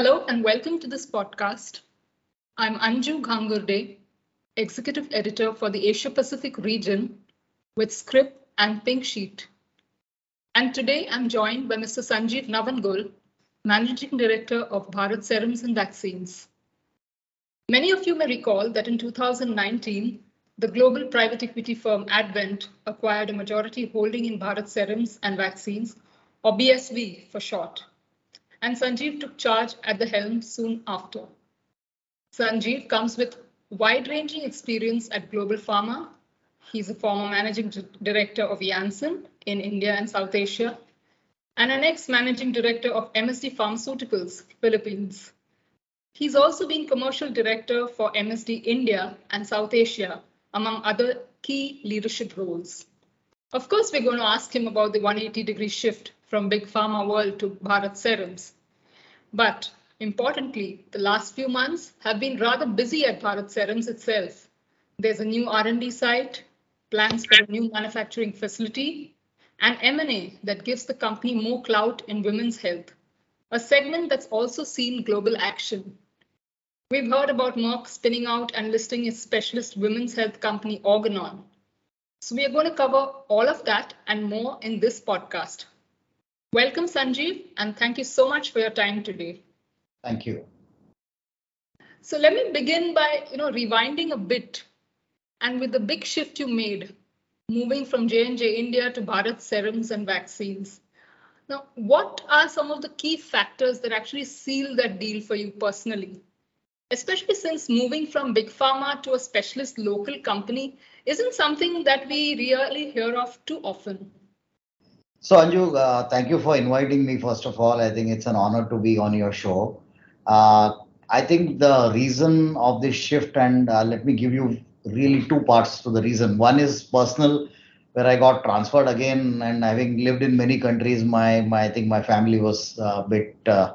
Hello and welcome to this podcast. I'm Anju Ghangurde, Executive Editor for the Asia Pacific region with Scrip and Pink Sheet. And today I'm joined by Mr. Sanjeev Navangul, Managing Director of Bharat Serums and Vaccines. Many of you may recall that in 2019, the global private equity firm Advent acquired a majority holding in Bharat Serums and Vaccines, or BSV for short and Sanjeev took charge at the helm soon after. Sanjeev comes with wide-ranging experience at Global Pharma. He's a former managing director of Janssen in India and South Asia, and an ex-managing director of MSD Pharmaceuticals, Philippines. He's also been commercial director for MSD India and South Asia, among other key leadership roles. Of course, we're going to ask him about the 180 degree shift from big pharma world to Bharat Serums. But importantly, the last few months have been rather busy at Bharat Serums itself. There's a new R&D site, plans for a new manufacturing facility, and M&A that gives the company more clout in women's health, a segment that's also seen global action. We've heard about Merck spinning out and listing its specialist women's health company Organon. So we are going to cover all of that and more in this podcast. Welcome, Sanjeev, and thank you so much for your time today. Thank you. So let me begin by, you know, rewinding a bit and with the big shift you made, moving from J&J India to Bharat Serums and Vaccines. Now, what are some of the key factors that actually seal that deal for you personally? Especially since moving from big pharma to a specialist local company isn't something that we really hear of too often. So Anju, uh, thank you for inviting me. First of all, I think it's an honor to be on your show. Uh, I think the reason of this shift, and uh, let me give you really two parts to the reason. One is personal, where I got transferred again, and having lived in many countries, my my I think my family was a bit uh,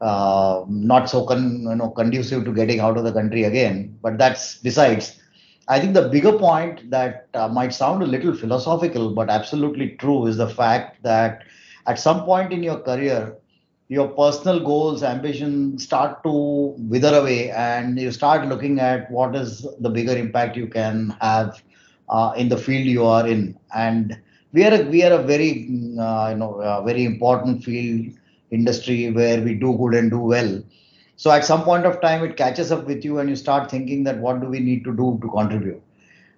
uh, not so con, you know conducive to getting out of the country again. But that's besides. I think the bigger point that uh, might sound a little philosophical, but absolutely true, is the fact that at some point in your career, your personal goals, ambition start to wither away, and you start looking at what is the bigger impact you can have uh, in the field you are in. And we are a, we are a very uh, you know a very important field industry where we do good and do well so at some point of time, it catches up with you and you start thinking that what do we need to do to contribute?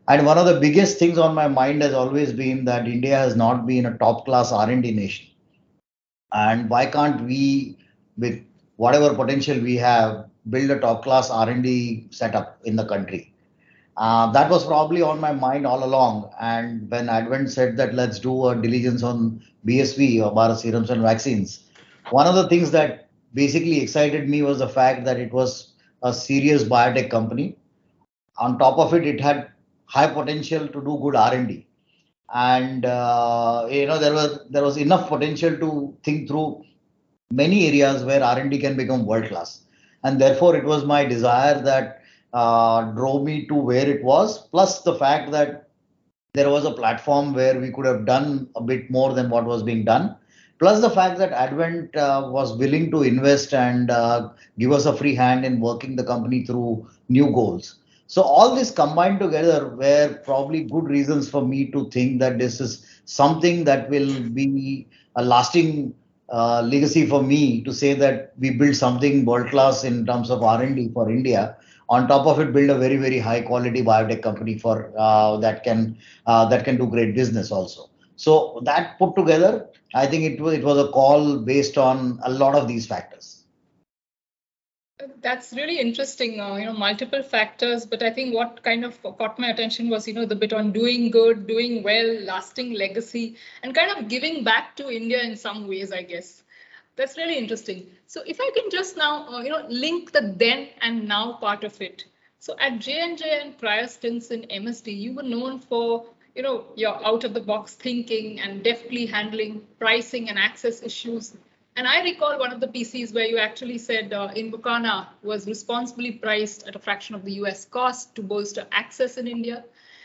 And one of the biggest things on my mind has always been that India has not been a top class R&D nation. And why can't we, with whatever potential we have, build a top class R&D setup in the country? Uh, that was probably on my mind all along. And when Advent said that let's do a diligence on BSV or Bharat Serums and Vaccines, one of the things that basically excited me was the fact that it was a serious biotech company. On top of it, it had high potential to do good R&D, and uh, you know there was there was enough potential to think through many areas where R&D can become world class, and therefore it was my desire that uh, drove me to where it was. Plus the fact that there was a platform where we could have done a bit more than what was being done plus the fact that Advent uh, was willing to invest and uh, give us a free hand in working the company through new goals. So all this combined together were probably good reasons for me to think that this is something that will be a lasting uh, legacy for me to say that we build something world class in terms of R&D for India. On top of it, build a very very high quality biotech company for uh, that can uh, that can do great business also. So that put together, I think it was it was a call based on a lot of these factors. That's really interesting. Uh, you know, multiple factors, but I think what kind of caught my attention was you know the bit on doing good, doing well, lasting legacy, and kind of giving back to India in some ways. I guess that's really interesting. So if I can just now uh, you know link the then and now part of it. So at J and J and prior stints in MSD, you were known for you know, your out of the box thinking and deftly handling pricing and access issues. And I recall one of the PCs where you actually said uh, Invokana was responsibly priced at a fraction of the US cost to bolster access in India.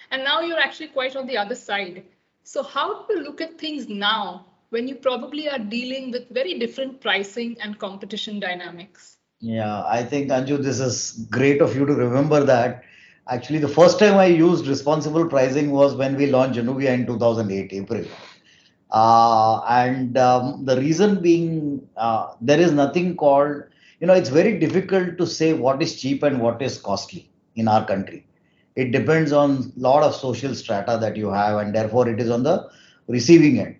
And now you're actually quite on the other side. So how do you look at things now when you probably are dealing with very different pricing and competition dynamics? Yeah, I think Anju, this is great of you to remember that. Actually, the first time I used responsible pricing was when we launched Januvia in 2008, April. Uh, and um, the reason being, uh, there is nothing called, you know, it's very difficult to say what is cheap and what is costly in our country. It depends on a lot of social strata that you have, and therefore it is on the receiving end.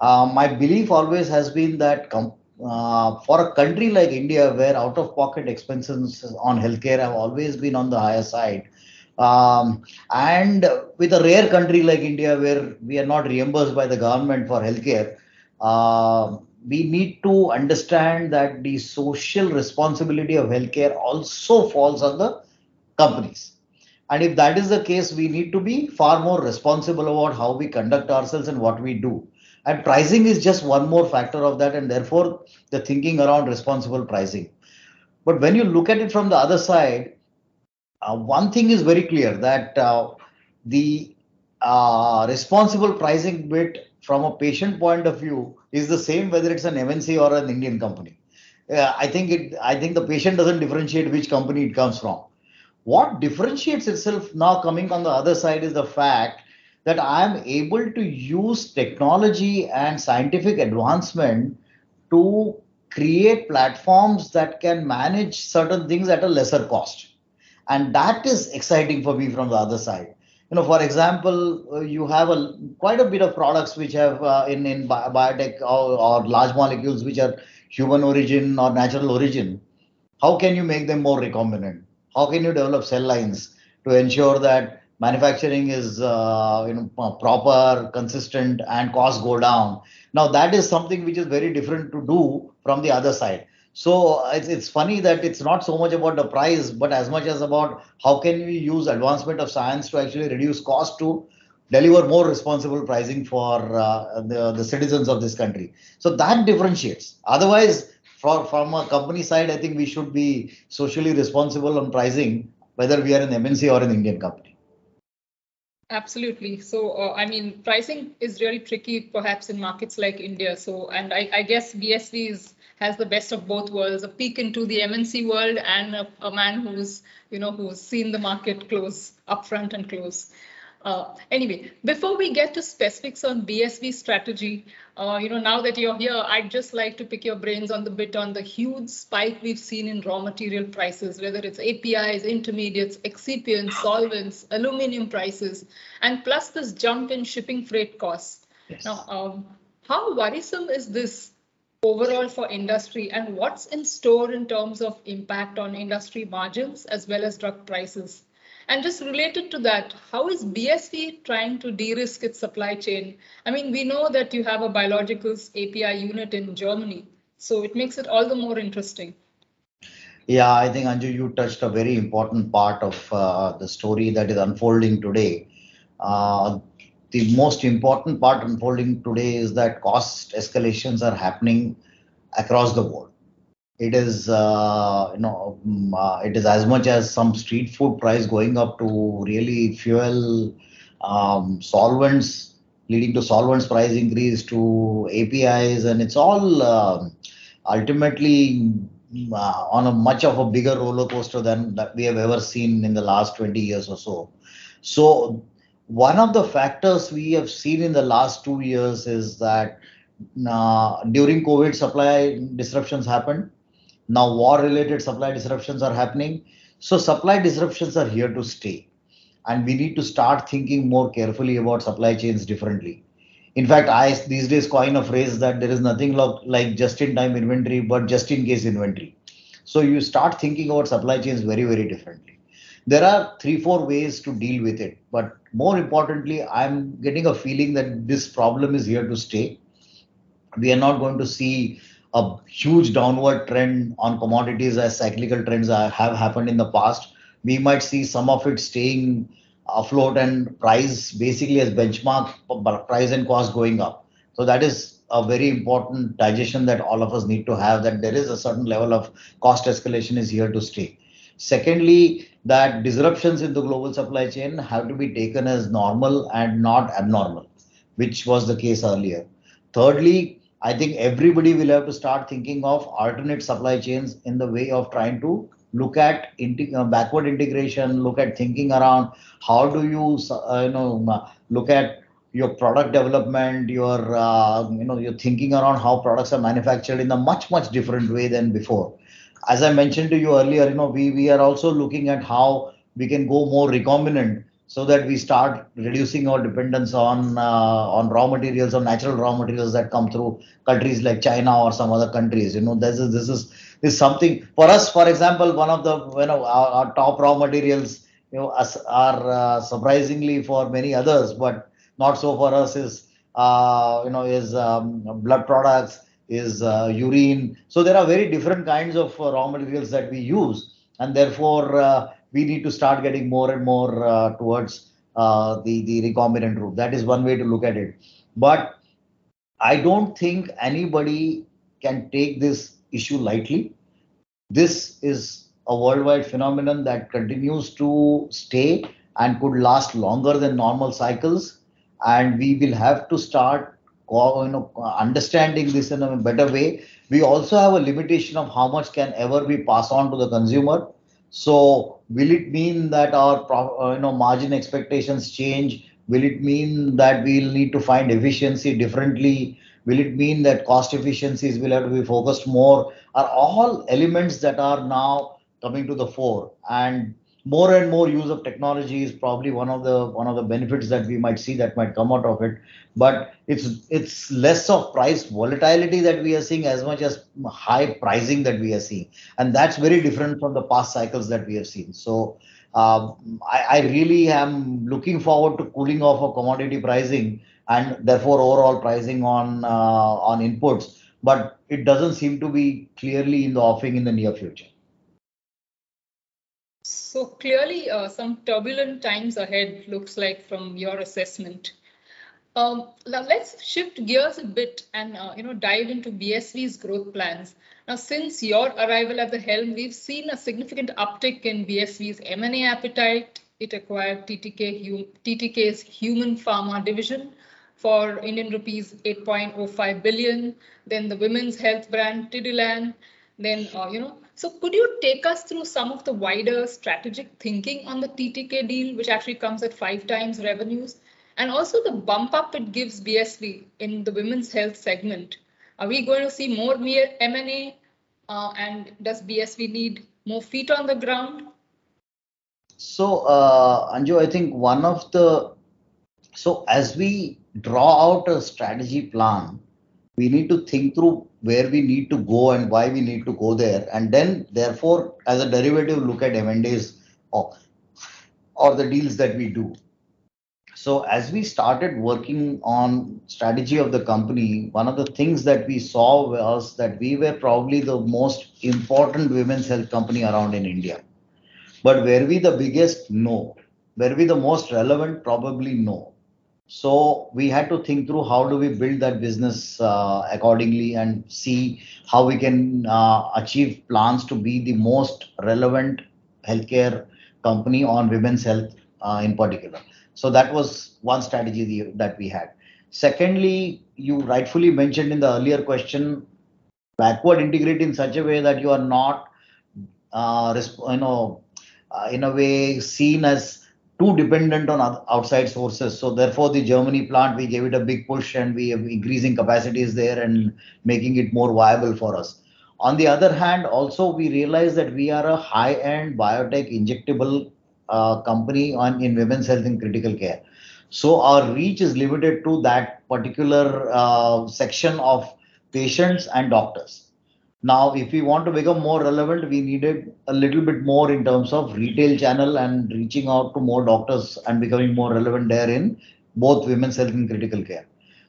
Uh, my belief always has been that uh, for a country like India, where out of pocket expenses on healthcare have always been on the higher side, um, and with a rare country like India, where we are not reimbursed by the government for healthcare, uh, we need to understand that the social responsibility of healthcare also falls on the companies. And if that is the case, we need to be far more responsible about how we conduct ourselves and what we do. And pricing is just one more factor of that, and therefore the thinking around responsible pricing. But when you look at it from the other side, one thing is very clear that uh, the uh, responsible pricing bit from a patient point of view is the same whether it's an MNC or an Indian company. I think it. I think the patient doesn't differentiate which company it comes from. What differentiates itself now coming on the other side is the fact that I am able to use technology and scientific advancement to create platforms that can manage certain things at a lesser cost. And that is exciting for me from the other side. You know, for example, uh, you have a quite a bit of products which have uh, in in biotech or, or large molecules which are human origin or natural origin. How can you make them more recombinant? How can you develop cell lines to ensure that manufacturing is uh, you know proper consistent and costs go down now that is something which is very different to do from the other side so it's, it's funny that it's not so much about the price but as much as about how can we use advancement of science to actually reduce cost to deliver more responsible pricing for uh, the, the citizens of this country. So that differentiates. Otherwise for, from a company side i think we should be socially responsible on pricing whether we are an mnc or an indian company Absolutely. So, uh, I mean, pricing is really tricky, perhaps in markets like India. So, and I, I guess BSV is, has the best of both worlds: a peek into the MNC world and a, a man who's, you know, who's seen the market close, upfront and close. Uh, anyway, before we get to specifics on BSV strategy, uh, you know, now that you're here, I'd just like to pick your brains on the bit on the huge spike we've seen in raw material prices, whether it's APIs, intermediates, excipients, solvents, aluminum prices, and plus this jump in shipping freight costs. Yes. Now, um, how worrisome is this overall for industry and what's in store in terms of impact on industry margins as well as drug prices? And just related to that, how is BSV trying to de-risk its supply chain? I mean, we know that you have a biologicals API unit in Germany, so it makes it all the more interesting. Yeah, I think Anju, you touched a very important part of uh, the story that is unfolding today. Uh, the most important part unfolding today is that cost escalations are happening across the board it is uh, you know um, uh, it is as much as some street food price going up to really fuel um, solvents leading to solvents price increase to apis and it's all uh, ultimately uh, on a much of a bigger roller coaster than that we have ever seen in the last 20 years or so. So one of the factors we have seen in the last two years is that uh, during covid supply disruptions happened now war related supply disruptions are happening. So supply disruptions are here to stay. And we need to start thinking more carefully about supply chains differently. In fact, I these days coin a phrase that there is nothing like just in time inventory, but just in case inventory. So you start thinking about supply chains very, very differently. There are three, four ways to deal with it. But more importantly, I'm getting a feeling that this problem is here to stay. We are not going to see a huge downward trend on commodities as cyclical trends have happened in the past. We might see some of it staying afloat and price basically as benchmark price and cost going up. So that is a very important digestion that all of us need to have that there is a certain level of cost escalation is here to stay. Secondly, that disruptions in the global supply chain have to be taken as normal and not abnormal, which was the case earlier. Thirdly, I think everybody will have to start thinking of alternate supply chains in the way of trying to look at uh, backward integration, look at thinking around how do you uh, you know look at your product development, your uh, you know your thinking around how products are manufactured in a much, much different way than before. As I mentioned to you earlier, you know, we, we are also looking at how we can go more recombinant so that we start reducing our dependence on uh, on raw materials or natural raw materials that come through countries like China or some other countries. You know, this is something for us, for example, one of the, you know, our top raw materials, you know, are uh, surprisingly for many others, but not so for us is, uh, you know, is um, blood products, is urine. So there are very different kinds of raw materials that we use. And therefore, we need to start getting more and more uh, towards uh, the the recombinant route. That is one way to look at it. But I don't think anybody can take this issue lightly. This is a worldwide phenomenon that continues to stay and could last longer than normal cycles. And we will have to start you know, understanding this in a better way. We also have a limitation of how much can ever be passed on to the consumer. So will it mean that our uh, you know margin expectations change? Will it mean that we'll need to find efficiency differently? Will it mean that cost efficiencies will have to be focused more? Are all elements that are now coming to the fore. And more and more use of technology is probably one of the one of the benefits that we might see that might come out of it. But it's it's less of price volatility that we are seeing as much as high pricing that we are seeing. And that's very different from the past cycles that we have seen. So um, I really am looking forward to cooling off of commodity pricing and therefore overall pricing on uh, on inputs. But it doesn't seem to be clearly in the offing in the near future. So clearly, uh, some turbulent times ahead looks like from your assessment. Um, now, let's shift gears a bit and uh, you know dive into BSV's growth plans. Now, since your arrival at the helm, we've seen a significant uptick in BSV's M&A appetite. It acquired TTK's human pharma division for Indian rupees 8.05 billion. Then the women's health brand, Tidelan. Then, uh, you know, so could you take us through some of the wider strategic thinking on the TTK deal, which actually comes at five times revenues? And also the bump up it gives BSV in the women's health segment. Are we going to see more M&A? Uh, and does BSV need more feet on the ground? So, uh, Anju, I think one of the, so as we draw out a strategy plan, we need to think through where we need to go and why we need to go there. And then, therefore, as a derivative, look at M&As or the deals that we do. So as we started working on strategy of the company, one of the things that we saw was that we were probably the most important women's health company around in India. But were we the biggest? No. Were we the most relevant? Probably no. So we had to think through how do we build that business uh, accordingly and see how we can uh, achieve plans to be the most relevant healthcare company on women's health uh, in particular. So that was one strategy that we had. Secondly, you rightfully mentioned in the earlier question, backward integrate in such a way that you are not, you know, in a way seen as too dependent on outside sources. So therefore, the Germany plant, we gave it a big push and we are increasing capacities there and making it more viable for us. On the other hand, also we realize that we are a high-end biotech injectable uh, company on in women's health and critical care. So our reach is limited to that particular uh, section of patients and doctors. Now, if we want to become more relevant, we needed a little bit more in terms of retail channel and reaching out to more doctors and becoming more relevant there in both women's health and critical care.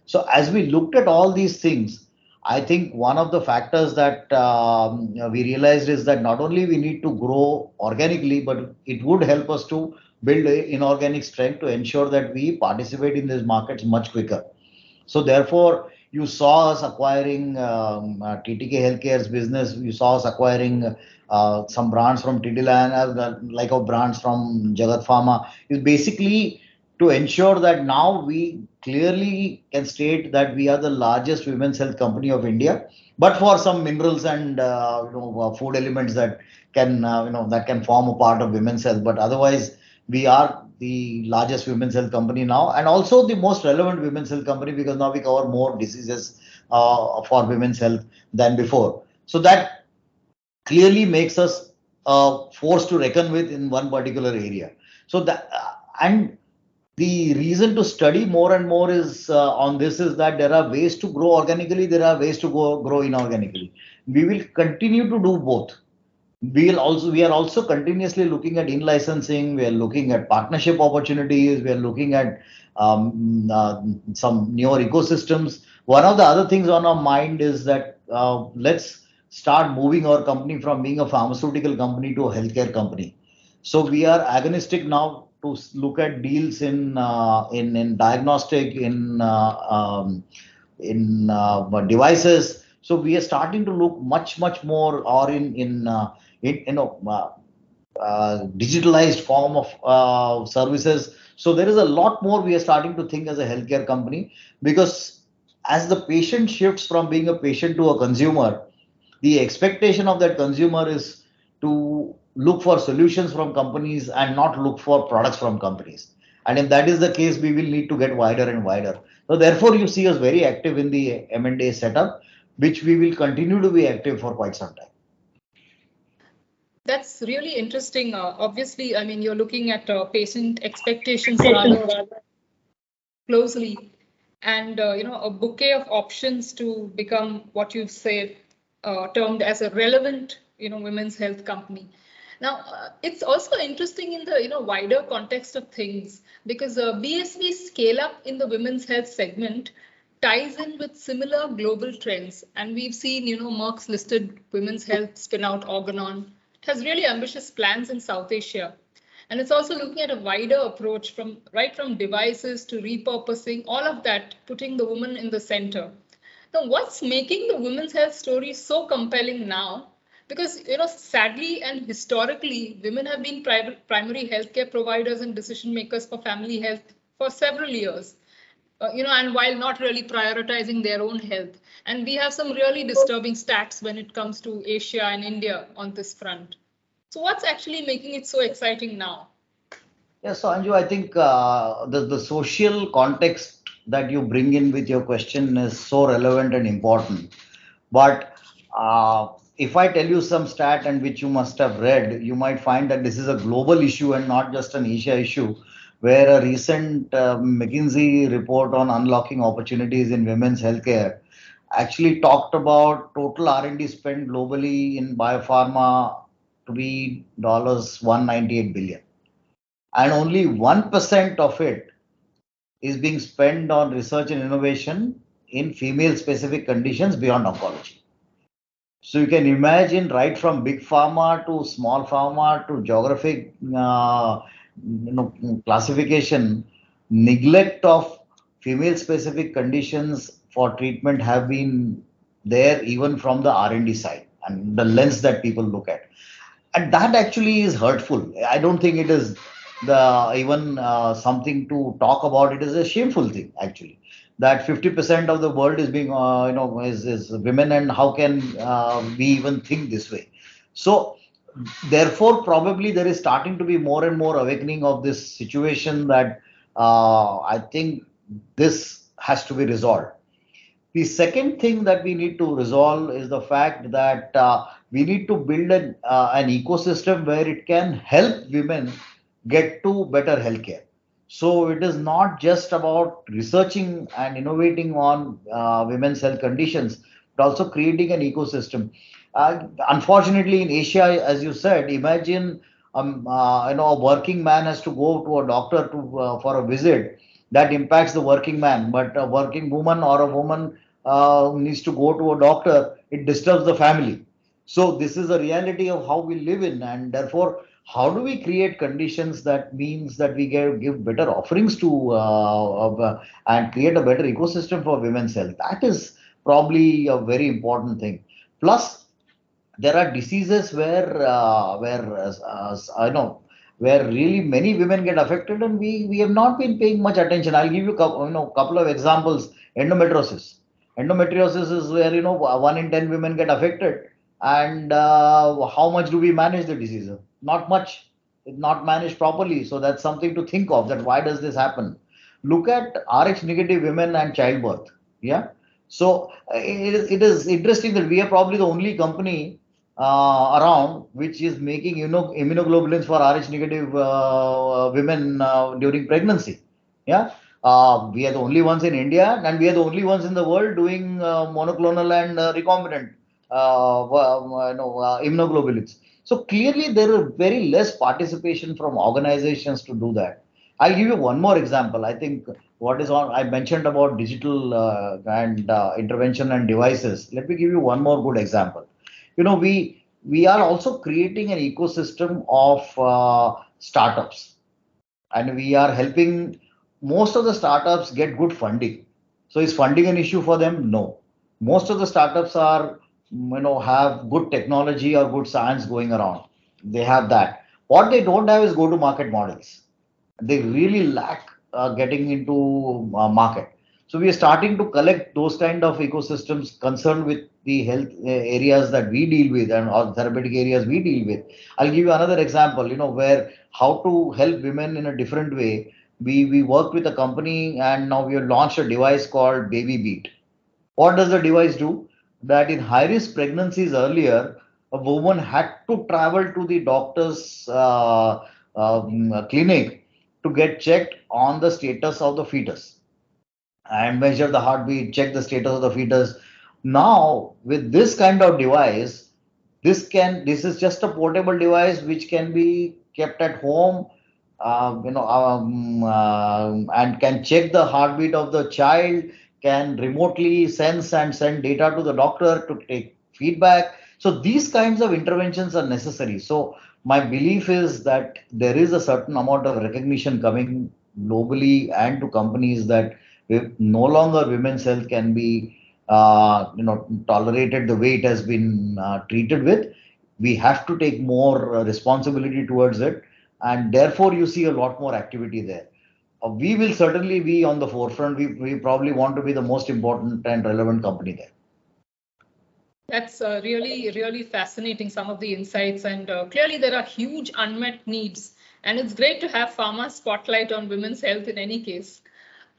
So as we looked at all these things, I think one of the factors that um, we realized is that not only we need to grow organically, but it would help us to build inorganic strength to ensure that we participate in these markets much quicker. So therefore, you saw us acquiring TTK Healthcare's business. You saw us acquiring some brands from Tidelan, like our brands from Jagat Pharma. It's basically to ensure that now we clearly can state that we are the largest women's health company of India, but for some minerals and uh, you know, uh, food elements that can uh, you know that can form a part of women's health. But otherwise, we are the largest women's health company now, and also the most relevant women's health company because now we cover more diseases uh, for women's health than before. So that clearly makes us a force to reckon with in one particular area. So that uh, and the reason to study more and more is uh, on this is that there are ways to grow organically, there are ways to go, grow inorganically. We will continue to do both. We will also we are also continuously looking at in licensing. We are looking at partnership opportunities. We are looking at um, uh, some newer ecosystems. One of the other things on our mind is that uh, let's start moving our company from being a pharmaceutical company to a healthcare company. So we are agonistic now to look at deals in uh, in in diagnostic in um, in devices. So we are starting to look much much more or in in, in you know uh, uh, digitalized form of services. So there is a lot more we are starting to think as a healthcare company because as the patient shifts from being a patient to a consumer, the expectation of that consumer is to look for solutions from companies and not look for products from companies. And if that is the case, we will need to get wider and wider. So therefore, you see us very active in the M&A setup, which we will continue to be active for quite some time. That's really interesting. Uh, obviously, I mean, you're looking at uh, patient expectations rather closely, and uh, you know, a bouquet of options to become what you've said uh, termed as a relevant, you know, women's health company. Now, uh, it's also interesting in the you know wider context of things because uh, BSV's scale up in the women's health segment ties in with similar global trends, and we've seen you know Merck's listed women's health spin out Organon. Has really ambitious plans in South Asia, and it's also looking at a wider approach from right from devices to repurposing, all of that, putting the woman in the center. Now, what's making the women's health story so compelling now? because you know sadly and historically women have been private, primary healthcare providers and decision makers for family health for several years uh, you know and while not really prioritizing their own health and we have some really disturbing stats when it comes to asia and india on this front. So what's actually making it so exciting now? Yeah so anju i think uh, the, the social context that you bring in with your question is so relevant and important. But uh, if I tell you some stat and which you must have read, you might find that this is a global issue and not just an Asia issue, where a recent uh, McKinsey report on unlocking opportunities in women's healthcare actually talked about total R&D spend globally in biopharma to be dollars 198 billion, and only one percent of it is being spent on research and innovation in female-specific conditions beyond oncology. So you can imagine right from big pharma to small pharma to geographic uh, you know, classification, neglect of female specific conditions for treatment have been there even from the R&D side and the lens that people look at. And that actually is hurtful. I don't think it is the even uh, something to talk about. It is a shameful thing actually that 50% of the world is being, uh, you know, is, is women, and how can uh, we even think this way? So, therefore, probably there is starting to be more and more awakening of this situation that uh, I think this has to be resolved. The second thing that we need to resolve is the fact that uh, we need to build an, uh, an ecosystem where it can help women get to better healthcare so it is not just about researching and innovating on uh, women's health conditions, but also creating an ecosystem. Unfortunately, in Asia, as you said, imagine um, uh, you know a working man has to go to a doctor to uh, for a visit. That impacts the working man, but a working woman or a woman uh, needs to go to a doctor. It disturbs the family. So this is a reality of how we live in, and therefore how do we create conditions that means that we give, give better offerings to uh, uh, and create a better ecosystem for women's health that is probably a very important thing plus there are diseases where uh, where uh, i know where really many women get affected and we, we have not been paying much attention. I'll give you you know, couple of examples. Endometriosis. Endometriosis is where, you know, one in 10 women get affected. And uh, how much do we manage the disease? Not much. Not managed properly. So that's something to think of that why does this happen? Look at RH negative women and childbirth. Yeah. So it is, it is interesting that we are probably the only company uh, around which is making you know immunoglobulins for Rh negative uh, women uh, during pregnancy. Yeah, uh, we are the only ones in India, and we are the only ones in the world doing uh, monoclonal and uh, recombinant you know, immunoglobulins. So clearly, there is very less participation from organizations to do that. I'll give you one more example. I think what is on I mentioned about digital and intervention and devices. Let me give you one more good example you know, we we are also creating an ecosystem of uh, startups, and we are helping most of the startups get good funding. So is funding an issue for them? No. Most of the startups are, you know, have good technology or good science going around. They have that. What they don't have is go-to-market models. They really lack uh, getting into uh, market. So we are starting to collect those kind of ecosystems concerned with the health uh, areas that we deal with and or therapeutic areas we deal with. I'll give you another example, you know, where how to help women in a different way. We we work with a company and now we have launched a device called Baby Beat. What does the device do? That in high risk pregnancies earlier, a woman had to travel to the doctor's uh, um, clinic to get checked on the status of the fetus and measure the heartbeat, check the status of the fetus. Now, with this kind of device, this can this is just a portable device which can be kept at home, uh, you know, um, uh, and can check the heartbeat of the child, can remotely sense and send data to the doctor to take feedback. So these kinds of interventions are necessary. So my belief is that there is a certain amount of recognition coming globally and to companies that no longer women's health can be uh, you know tolerated the way it has been uh, treated with we have to take more uh, responsibility towards it and therefore you see a lot more activity there. Uh, we will certainly be on the forefront. We, we probably want to be the most important and relevant company there. That's uh, really really fascinating some of the insights. And uh, clearly there are huge unmet needs. And it's great to have pharma spotlight on women's health in any case.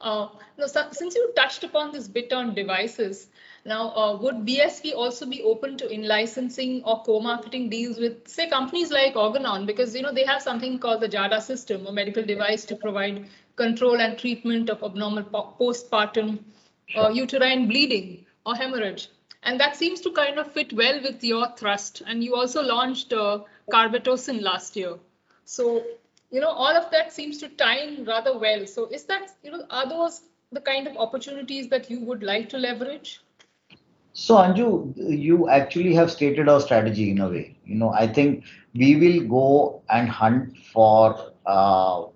Uh, now, since you touched upon this bit on devices, now uh, would BSV also be open to in-licensing or co-marketing deals with, say, companies like Organon, because you know they have something called the JADA system, a medical device to provide control and treatment of abnormal postpartum uh, uterine bleeding or hemorrhage, and that seems to kind of fit well with your thrust. And you also launched uh, carbetocin last year. So you know, all of that seems to tie in rather well. So is that, you know, are those the kind of opportunities that you would like to leverage? So Anju, you actually have stated our strategy in a way. You know, I think we will go and hunt for uh,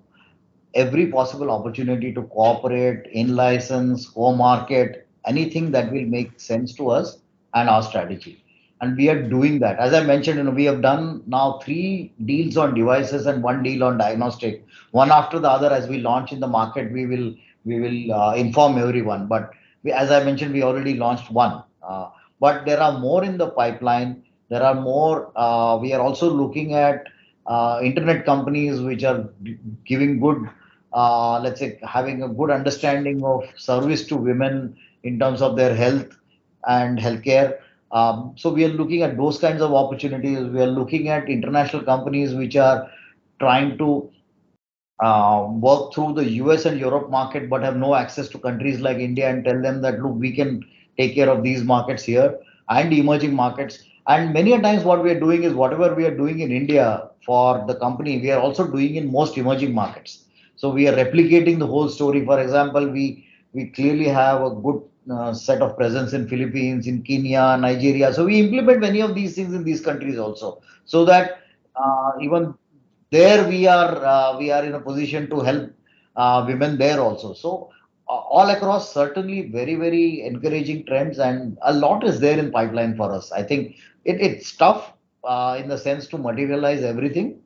every possible opportunity to cooperate, in license, co-market, anything that will make sense to us and our strategy and we are doing that. As I mentioned, you know, we have done now three deals on devices and one deal on diagnostic. One after the other, as we launch in the market, we will we will uh, inform everyone. But we, as I mentioned, we already launched one. Uh, but there are more in the pipeline. There are more. Uh, we are also looking at uh, internet companies which are giving good, let's say, having a good understanding of service to women in terms of their health and healthcare um, so we are looking at those kinds of opportunities. We are looking at international companies which are trying to uh, work through the US and Europe market, but have no access to countries like India and tell them that, look, we can take care of these markets here and emerging markets. And many a times what we are doing is whatever we are doing in India for the company, we are also doing in most emerging markets. So we are replicating the whole story. For example, we we clearly have a good uh, set of presence in Philippines, in Kenya, Nigeria. So we implement many of these things in these countries also, so that uh, even there we are uh, we are in a position to help uh, women there also. So all across, certainly very very encouraging trends, and a lot is there in pipeline for us. I think it, it's tough uh, in the sense to materialize everything,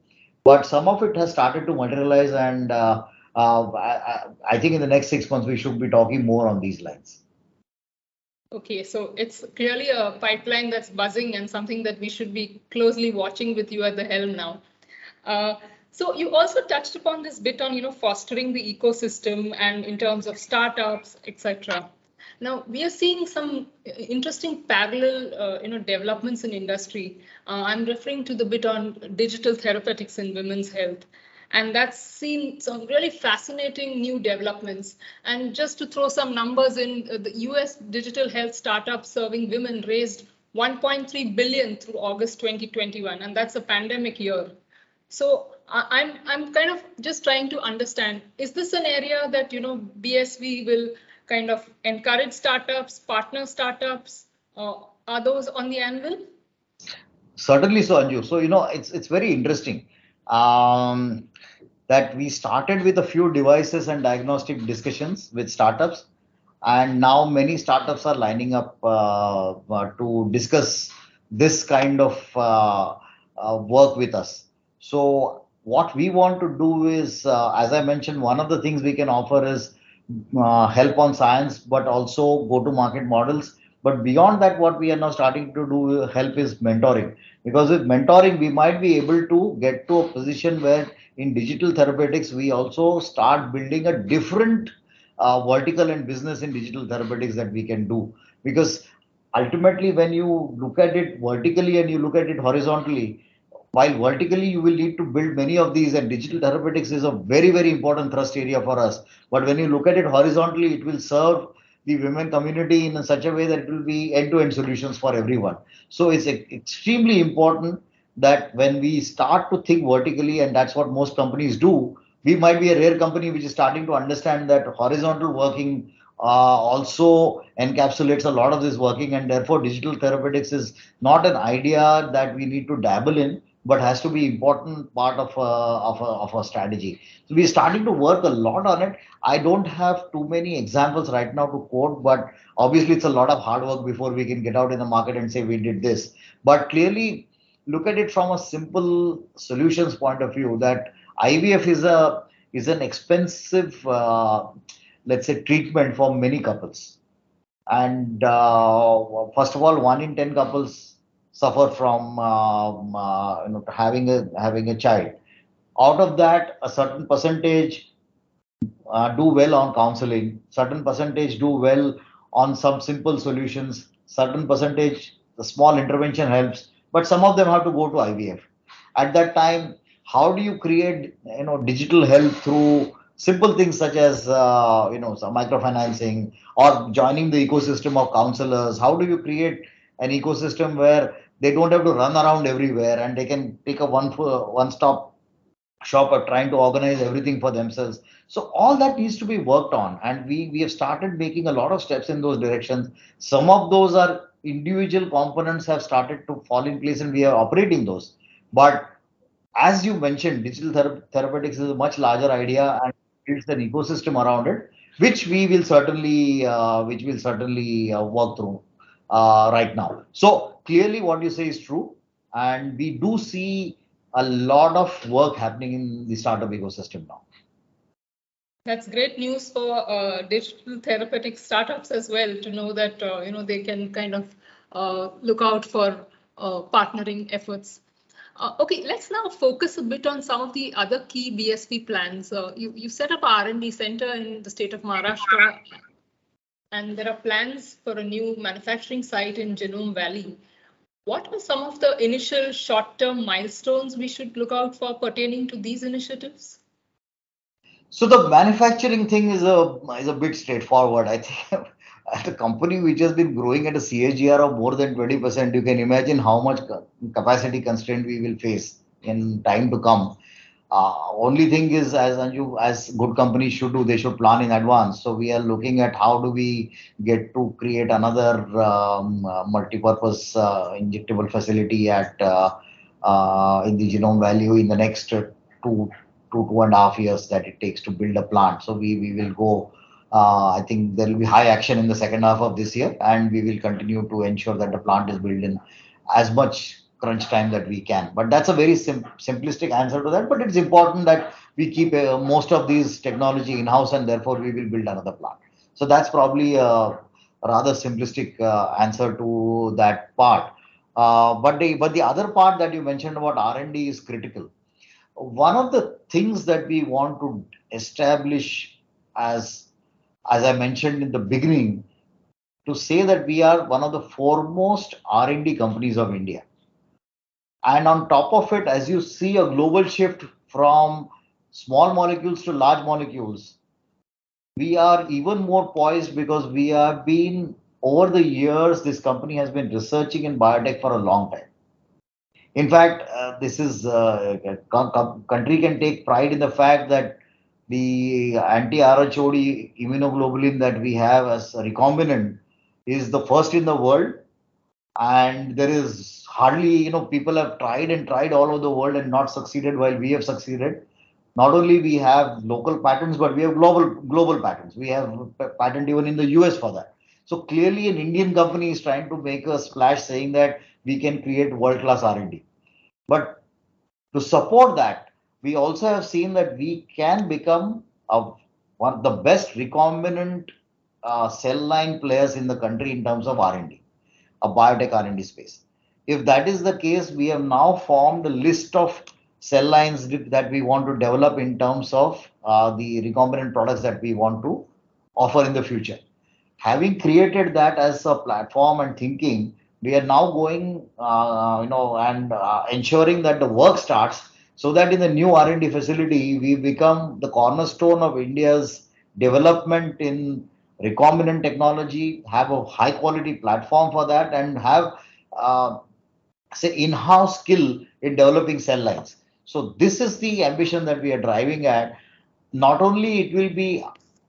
but some of it has started to materialize, and uh, uh, I, I think in the next six months we should be talking more on these lines. Okay, so it's clearly a pipeline that's buzzing and something that we should be closely watching with you at the helm now. Uh, so you also touched upon this bit on, you know, fostering the ecosystem and in terms of startups, etc. Now we are seeing some interesting parallel, uh, you know, developments in industry. Uh, I'm referring to the bit on digital therapeutics in women's health and that's seen some really fascinating new developments. And just to throw some numbers in, uh, the US digital health startup serving women raised 1.3 billion through August 2021, and that's a pandemic year. So I'm I'm kind of just trying to understand: is this an area that you know BSV will kind of encourage startups, partner startups? Uh, are those on the anvil? Certainly, so Anju. So you know, it's it's very interesting um, that we started with a few devices and diagnostic discussions with startups and now many startups are lining up uh, uh, to discuss this kind of uh, uh work with us so what we want to do is uh, as i mentioned one of the things we can offer is uh, help on science but also go to market models. But beyond that what we are now starting to do help is mentoring. Because with mentoring we might be able to get to a position where in digital therapeutics we also start building a different uh, vertical and business in digital therapeutics that we can do. Because ultimately when you look at it vertically and you look at it horizontally while vertically you will need to build many of these and digital therapeutics is a very very important thrust area for us but when you look at it horizontally it will serve the women community in such a way that it will be end-to-end solutions for everyone. So it's extremely important that when we start to think vertically, and that's what most companies do, we might be a rare company which is starting to understand that horizontal working uh, also encapsulates a lot of this working, and therefore digital therapeutics is not an idea that we need to dabble in, but has to be important part of a, of a, of a strategy. So we're starting to work a lot on it. I don't have too many examples right now to quote, but obviously it's a lot of hard work before we can get out in the market and say we did this. But clearly, look at it from a simple solutions point of view that IVF is a is an expensive, uh, let's say, treatment for many couples. And uh, first of all, one in ten couples suffer from um, uh, you know, having a having a child. Out of that, a certain percentage uh, do well on counseling, certain percentage do well on some simple solutions, certain percentage the small intervention helps, but some of them have to go to IVF. At that time, how do you create you know digital health through simple things such as uh, you know microfinancing or joining the ecosystem of counselors? How do you create an ecosystem where they don't have to run around everywhere and they can take a one one stop shop of trying to organize everything for themselves. So all that needs to be worked on and we we have started making a lot of steps in those directions. Some of those are individual components have started to fall in place and we are operating those. But as you mentioned digital thera- therapeutics is a much larger idea and builds an ecosystem around it which we will certainly uh, which will certainly uh, work through uh, right now. So clearly what you say is true. And we do see a lot of work happening in the startup ecosystem now. That's great news for uh, digital therapeutic startups as well to know that uh, you know they can kind of uh, look out for uh, partnering efforts. Uh, okay, let's now focus a bit on some of the other key BSV plans. Uh, you you set up a R&D center in the state of Maharashtra, and there are plans for a new manufacturing site in Genome Valley. What are some of the initial short-term milestones we should look out for pertaining to these initiatives? So the manufacturing thing is a is a bit straightforward. I think at a company which has been growing at a CAGR of more than 20%, you can imagine how much capacity constraint we will face in time to come. Uh, only thing is, as Anju, as good companies should do, they should plan in advance. So we are looking at how do we get to create another um, uh, multi-purpose uh, injectable facility at uh, uh, in the Genome Valley in the next two two two and a half years that it takes to build a plant. So we we will go. Uh, I think there will be high action in the second half of this year, and we will continue to ensure that the plant is built in as much crunch time that we can. But that's a very sim simplistic answer to that. But it's important that we keep uh, most of these technology in house, and therefore we will build another plant. So that's probably a rather simplistic uh, answer to that part. Uh, but the but the other part that you mentioned about R and D is critical. One of the things that we want to establish as as I mentioned in the beginning, to say that we are one of the foremost R&D companies of India. And on top of it, as you see a global shift from small molecules to large molecules, we are even more poised because we have been, over the years, this company has been researching in biotech for a long time. In fact, uh, this is uh, country can take pride in the fact that the anti-RHOD immunoglobulin that we have as recombinant is the first in the world. And there is hardly, you know, people have tried and tried all over the world and not succeeded while we have succeeded. Not only we have local patents, but we have global global patents. We have patent even in the US for that. So clearly an Indian company is trying to make a splash saying that we can create world-class R&D. But to support that, we also have seen that we can become a, one of the best recombinant uh, cell line players in the country in terms of R&D, a biotech R&D space. If that is the case, we have now formed a list of cell lines that we want to develop in terms of uh, the recombinant products that we want to offer in the future. Having created that as a platform and thinking, we are now going, uh, you know, and uh, ensuring that the work starts so that in the new R&D facility, we become the cornerstone of India's development in recombinant technology, have a high quality platform for that, and have uh, say in-house skill in developing cell lines. So this is the ambition that we are driving at. Not only it will be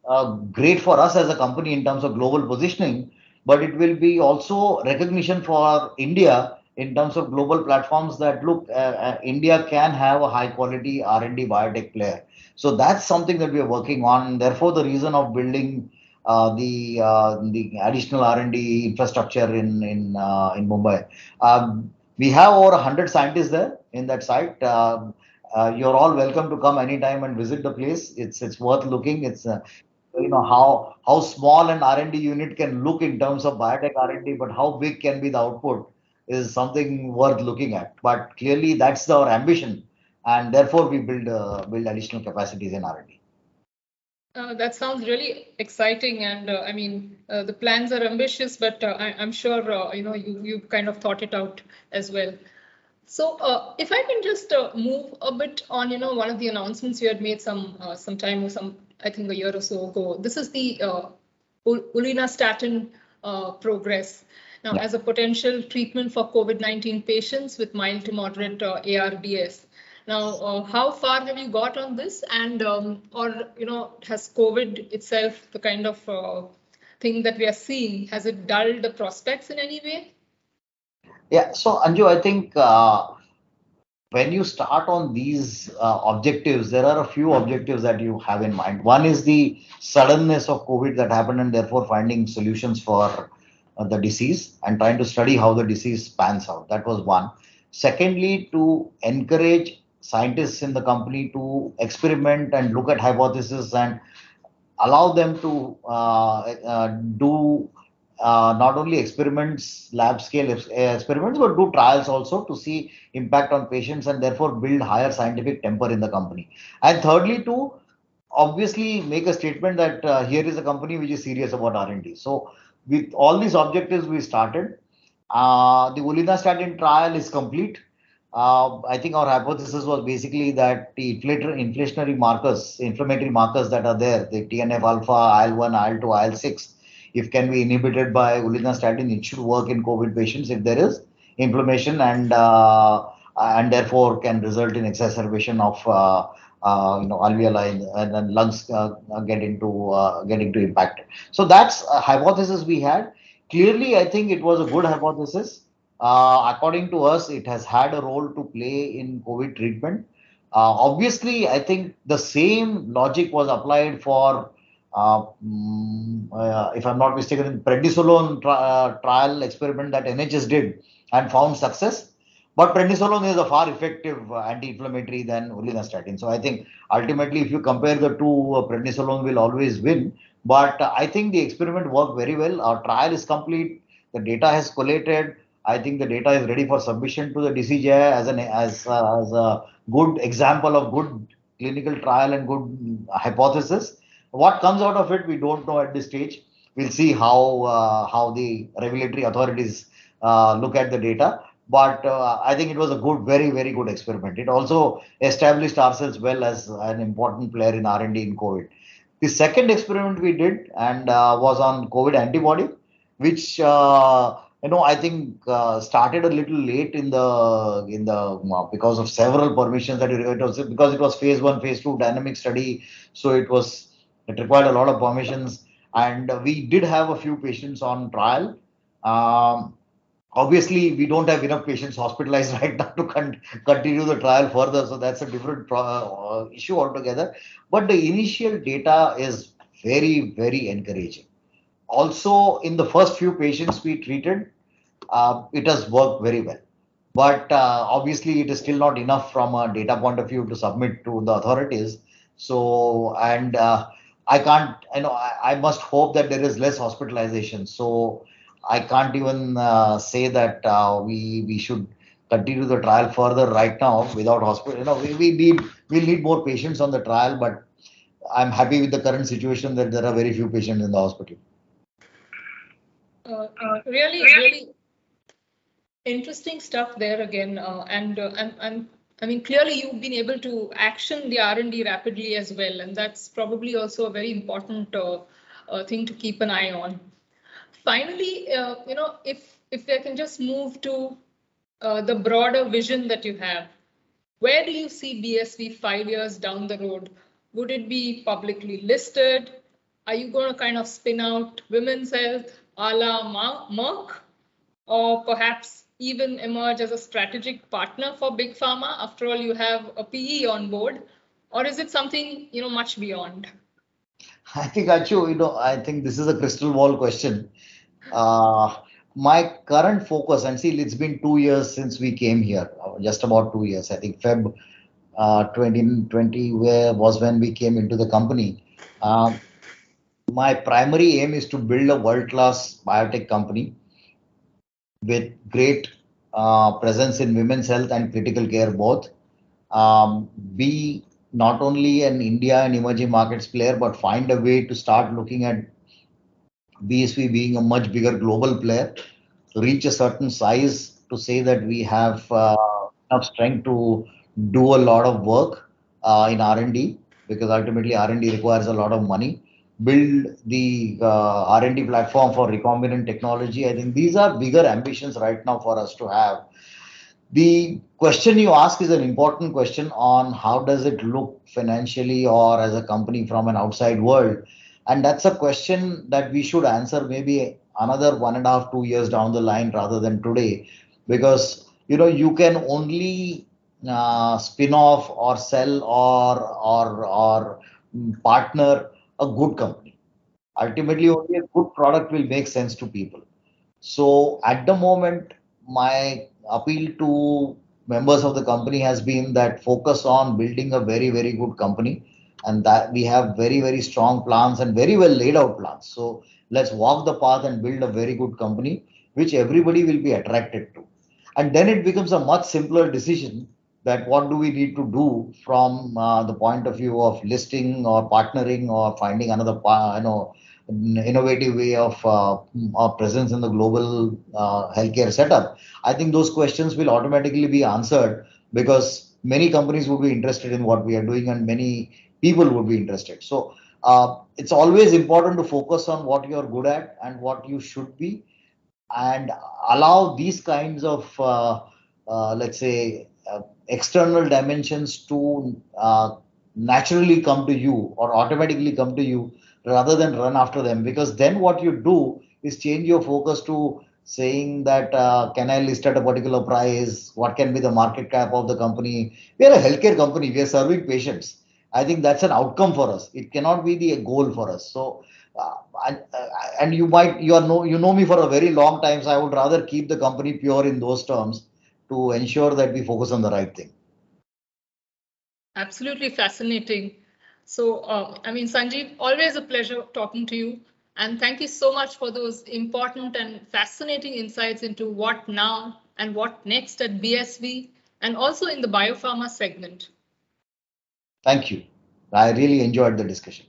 uh, great for us as a company in terms of global positioning, but it will be also recognition for India in terms of global platforms that look, uh, uh, India can have a high quality R&D biotech player. So that's something that we are working on. Therefore, the reason of building uh, the uh, the additional R&D infrastructure in in uh, in Mumbai. Um, we have over 100 scientists there in that site. You're all welcome to come anytime and visit the place. It's it's worth looking. It's you know how how small an R&D unit can look in terms of biotech R&D, but how big can be the output is something worth looking at. But clearly, that's our ambition, and therefore we build build additional capacities in R&D. Uh, that sounds really exciting, and uh, I mean uh, the plans are ambitious, but uh, I, am sure uh, you know you you kind of thought it out as well. So uh, if I can just move a bit on, you know, one of the announcements you had made some some time or some I think a year or so ago. This is the uh, ulinastatin progress. Now, yeah. as a potential treatment for COVID-19 patients with mild to moderate ARDS. Now, uh, how far have you got on this? And um, or you know, has COVID itself, the kind of uh, thing that we are seeing, has it dulled the prospects in any way? Yeah. So Anju, I think uh, when you start on these uh, objectives, there are a few objectives that you have in mind. One is the suddenness of COVID that happened, and therefore finding solutions for uh, the disease and trying to study how the disease pans out. That was one. Secondly, to encourage scientists in the company to experiment and look at hypotheses and allow them to uh, uh, do uh, not only experiments, lab scale experiments, but do trials also to see impact on patients and therefore build higher scientific temper in the company. And thirdly, to obviously make a statement that uh, here is a company which is serious about R&D. So with all these objectives we started, uh, the ulinastatin trial is complete. Uh, I think our hypothesis was basically that the inflationary markers, inflammatory markers that are there, the TNF alpha, IL-1, IL-2, IL-6, if can be inhibited by ulinastatin, it should work in COVID patients if there is inflammation and uh, and therefore can result in exacerbation of uh, uh, you know alveoli and then lungs uh, get into uh, get. So that's a hypothesis we had. Clearly, I think it was a good hypothesis. Uh, according to us, it has had a role to play in COVID treatment. Uh, obviously, I think the same logic was applied for, uh, mm, uh if I'm not mistaken, prednisolone tri- uh, trial experiment that NHS did and found success. But prednisolone is a far effective anti-inflammatory than ulinastatin. So I think ultimately, if you compare the two, prednisolone will always win. But I think the experiment worked very well. Our trial is complete. The data has collated. I think the data is ready for submission to the DCGI as an as, as a good example of good clinical trial and good hypothesis. What comes out of it, we don't know at this stage. We'll see how uh, how the regulatory authorities uh, look at the data but uh, I think it was a good, very, very good experiment. It also established ourselves well as an important player in R&D in COVID. The second experiment we did and uh, was on COVID antibody, which uh, you know I think uh, started a little late in the in the uh, because of several permissions that it was because it was phase one, phase two dynamic study, so it was it required a lot of permissions, and we did have a few patients on trial. Um, obviously we don't have enough patients hospitalized right now to con- continue the trial further so that's a different pro- uh, issue altogether. But the initial data is very very encouraging also in the first few patients we treated uh, it has worked very well but uh, obviously it is still not enough from a data point of view to submit to the authorities so and uh, i can't you know I, I must hope that there is less hospitalization so I can't even uh, say that uh, we we should continue the trial further right now without hospital. You know, we, we need we'll need more patients on the trial, but I'm happy with the current situation that there are very few patients in the hospital. Uh, uh really, really interesting stuff there again, uh, and uh, and and I mean, clearly you've been able to action the R&D rapidly as well, and that's probably also a very important uh, uh, thing to keep an eye on finally, uh, you know, if if I can just move to uh, the broader vision that you have, where do you see BSV five years down the road? Would it be publicly listed? Are you going to kind of spin out women's health a la Merck? Or perhaps even emerge as a strategic partner for Big Pharma? After all, you have a PE on board. Or is it something, you know, much beyond? I think, Anju, you know, I think this is a crystal ball question. Uh, my current focus, and see, it's been two years since we came here, just about two years. I think Feb uh, 2020 where was when we came into the company. Um, my primary aim is to build a world-class biotech company with great uh, presence in women's health and critical care both. Um, be not only an India and emerging markets player, but find a way to start looking at BSV being a much bigger global player, reach a certain size to say that we have uh, enough strength to do a lot of work uh, in R&D because ultimately R&D requires a lot of money. Build the uh, R&D platform for recombinant technology. I think these are bigger ambitions right now for us to have. The question you ask is an important question on how does it look financially or as a company from an outside world and that's a question that we should answer maybe another one and a half, two years down the line rather than today. Because, you know, you can only uh, spin off or sell or, or, or partner a good company. Ultimately, only a good product will make sense to people. So at the moment, my appeal to members of the company has been that focus on building a very, very good company and that we have very very strong plans and very well laid out plans so let's walk the path and build a very good company which everybody will be attracted to and then it becomes a much simpler decision that what do we need to do from uh, the point of view of listing or partnering or finding another you know innovative way of uh, our presence in the global uh, healthcare setup i think those questions will automatically be answered because many companies would be interested in what we are doing and many people would be interested. So uh, it's always important to focus on what you're good at and what you should be, and allow these kinds of, uh, uh, let's say, uh, external dimensions to uh, naturally come to you or automatically come to you rather than run after them. Because then what you do is change your focus to saying that uh, can I list at a particular price? What can be the market cap of the company? We are a healthcare company. We are serving patients I think that's an outcome for us. It cannot be the goal for us. So, uh, and, uh, and you might you are know you know me for a very long time, so I would rather keep the company pure in those terms to ensure that we focus on the right thing. Absolutely fascinating. So, uh, I mean, Sanjeev, always a pleasure talking to you. And thank you so much for those important and fascinating insights into what now and what next at BSV and also in the biopharma segment. Thank you. I really enjoyed the discussion.